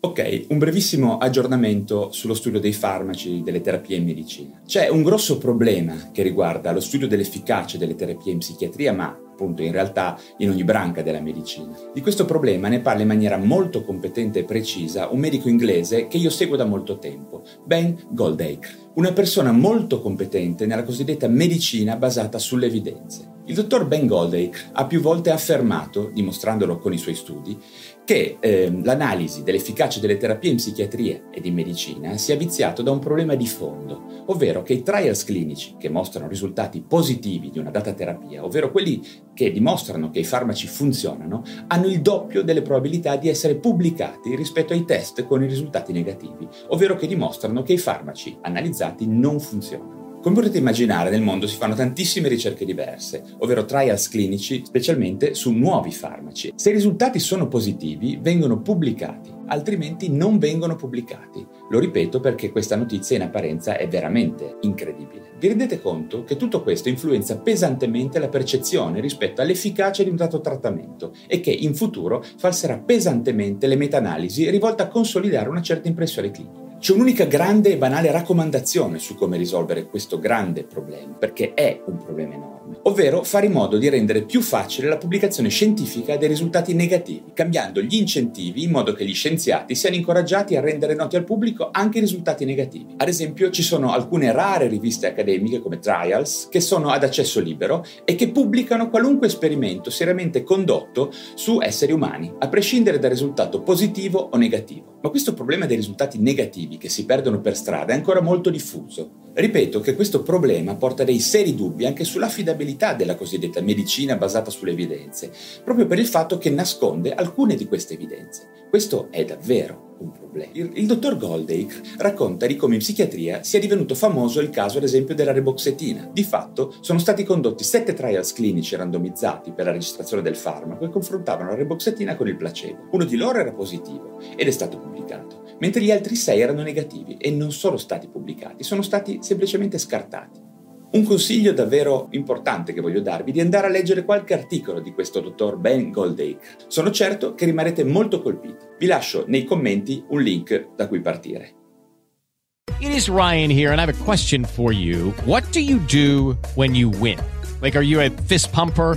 Ok, un brevissimo aggiornamento sullo studio dei farmaci, delle terapie in medicina. C'è un grosso problema che riguarda lo studio dell'efficacia delle terapie in psichiatria, ma appunto in realtà in ogni branca della medicina. Di questo problema ne parla in maniera molto competente e precisa un medico inglese che io seguo da molto tempo, Ben Goldacre, una persona molto competente nella cosiddetta medicina basata sulle evidenze. Il dottor Ben Goldacre ha più volte affermato, dimostrandolo con i suoi studi, che eh, l'analisi dell'efficacia delle terapie in psichiatria ed in medicina sia viziato da un problema di fondo, ovvero che i trials clinici che mostrano risultati positivi di una data terapia, ovvero quelli che dimostrano che i farmaci funzionano, hanno il doppio delle probabilità di essere pubblicati rispetto ai test con i risultati negativi, ovvero che dimostrano che i farmaci analizzati non funzionano. Come potete immaginare, nel mondo si fanno tantissime ricerche diverse, ovvero trials clinici, specialmente su nuovi farmaci. Se i risultati sono positivi, vengono pubblicati, altrimenti non vengono pubblicati. Lo ripeto perché questa notizia in apparenza è veramente incredibile. Vi rendete conto che tutto questo influenza pesantemente la percezione rispetto all'efficacia di un dato trattamento e che in futuro falserà pesantemente le meta-analisi rivolte a consolidare una certa impressione clinica. C'è un'unica grande e banale raccomandazione su come risolvere questo grande problema, perché è un problema enorme, ovvero fare in modo di rendere più facile la pubblicazione scientifica dei risultati negativi, cambiando gli incentivi in modo che gli scienziati siano incoraggiati a rendere noti al pubblico anche i risultati negativi. Ad esempio, ci sono alcune rare riviste accademiche come Trials che sono ad accesso libero e che pubblicano qualunque esperimento seriamente condotto su esseri umani, a prescindere dal risultato positivo o negativo. Ma questo problema dei risultati negativi che si perdono per strada è ancora molto diffuso. Ripeto che questo problema porta dei seri dubbi anche sull'affidabilità della cosiddetta medicina basata sulle evidenze, proprio per il fatto che nasconde alcune di queste evidenze. Questo è davvero un problema. Il, il dottor Goldacre racconta di come in psichiatria sia divenuto famoso il caso, ad esempio, della reboxetina. Di fatto, sono stati condotti sette trials clinici randomizzati per la registrazione del farmaco e confrontavano la reboxetina con il placebo. Uno di loro era positivo ed è stato pubblicato, mentre gli altri sei erano negativi e non sono stati pubblicati, sono stati semplicemente scartati. Un consiglio davvero importante che voglio darvi è di andare a leggere qualche articolo di questo dottor Ben Goldacre. Sono certo che rimarrete molto colpiti. Vi lascio nei commenti un link da cui partire. It is Ryan here and I have a question for you. What do you do when you win? Like are you a fist pumper?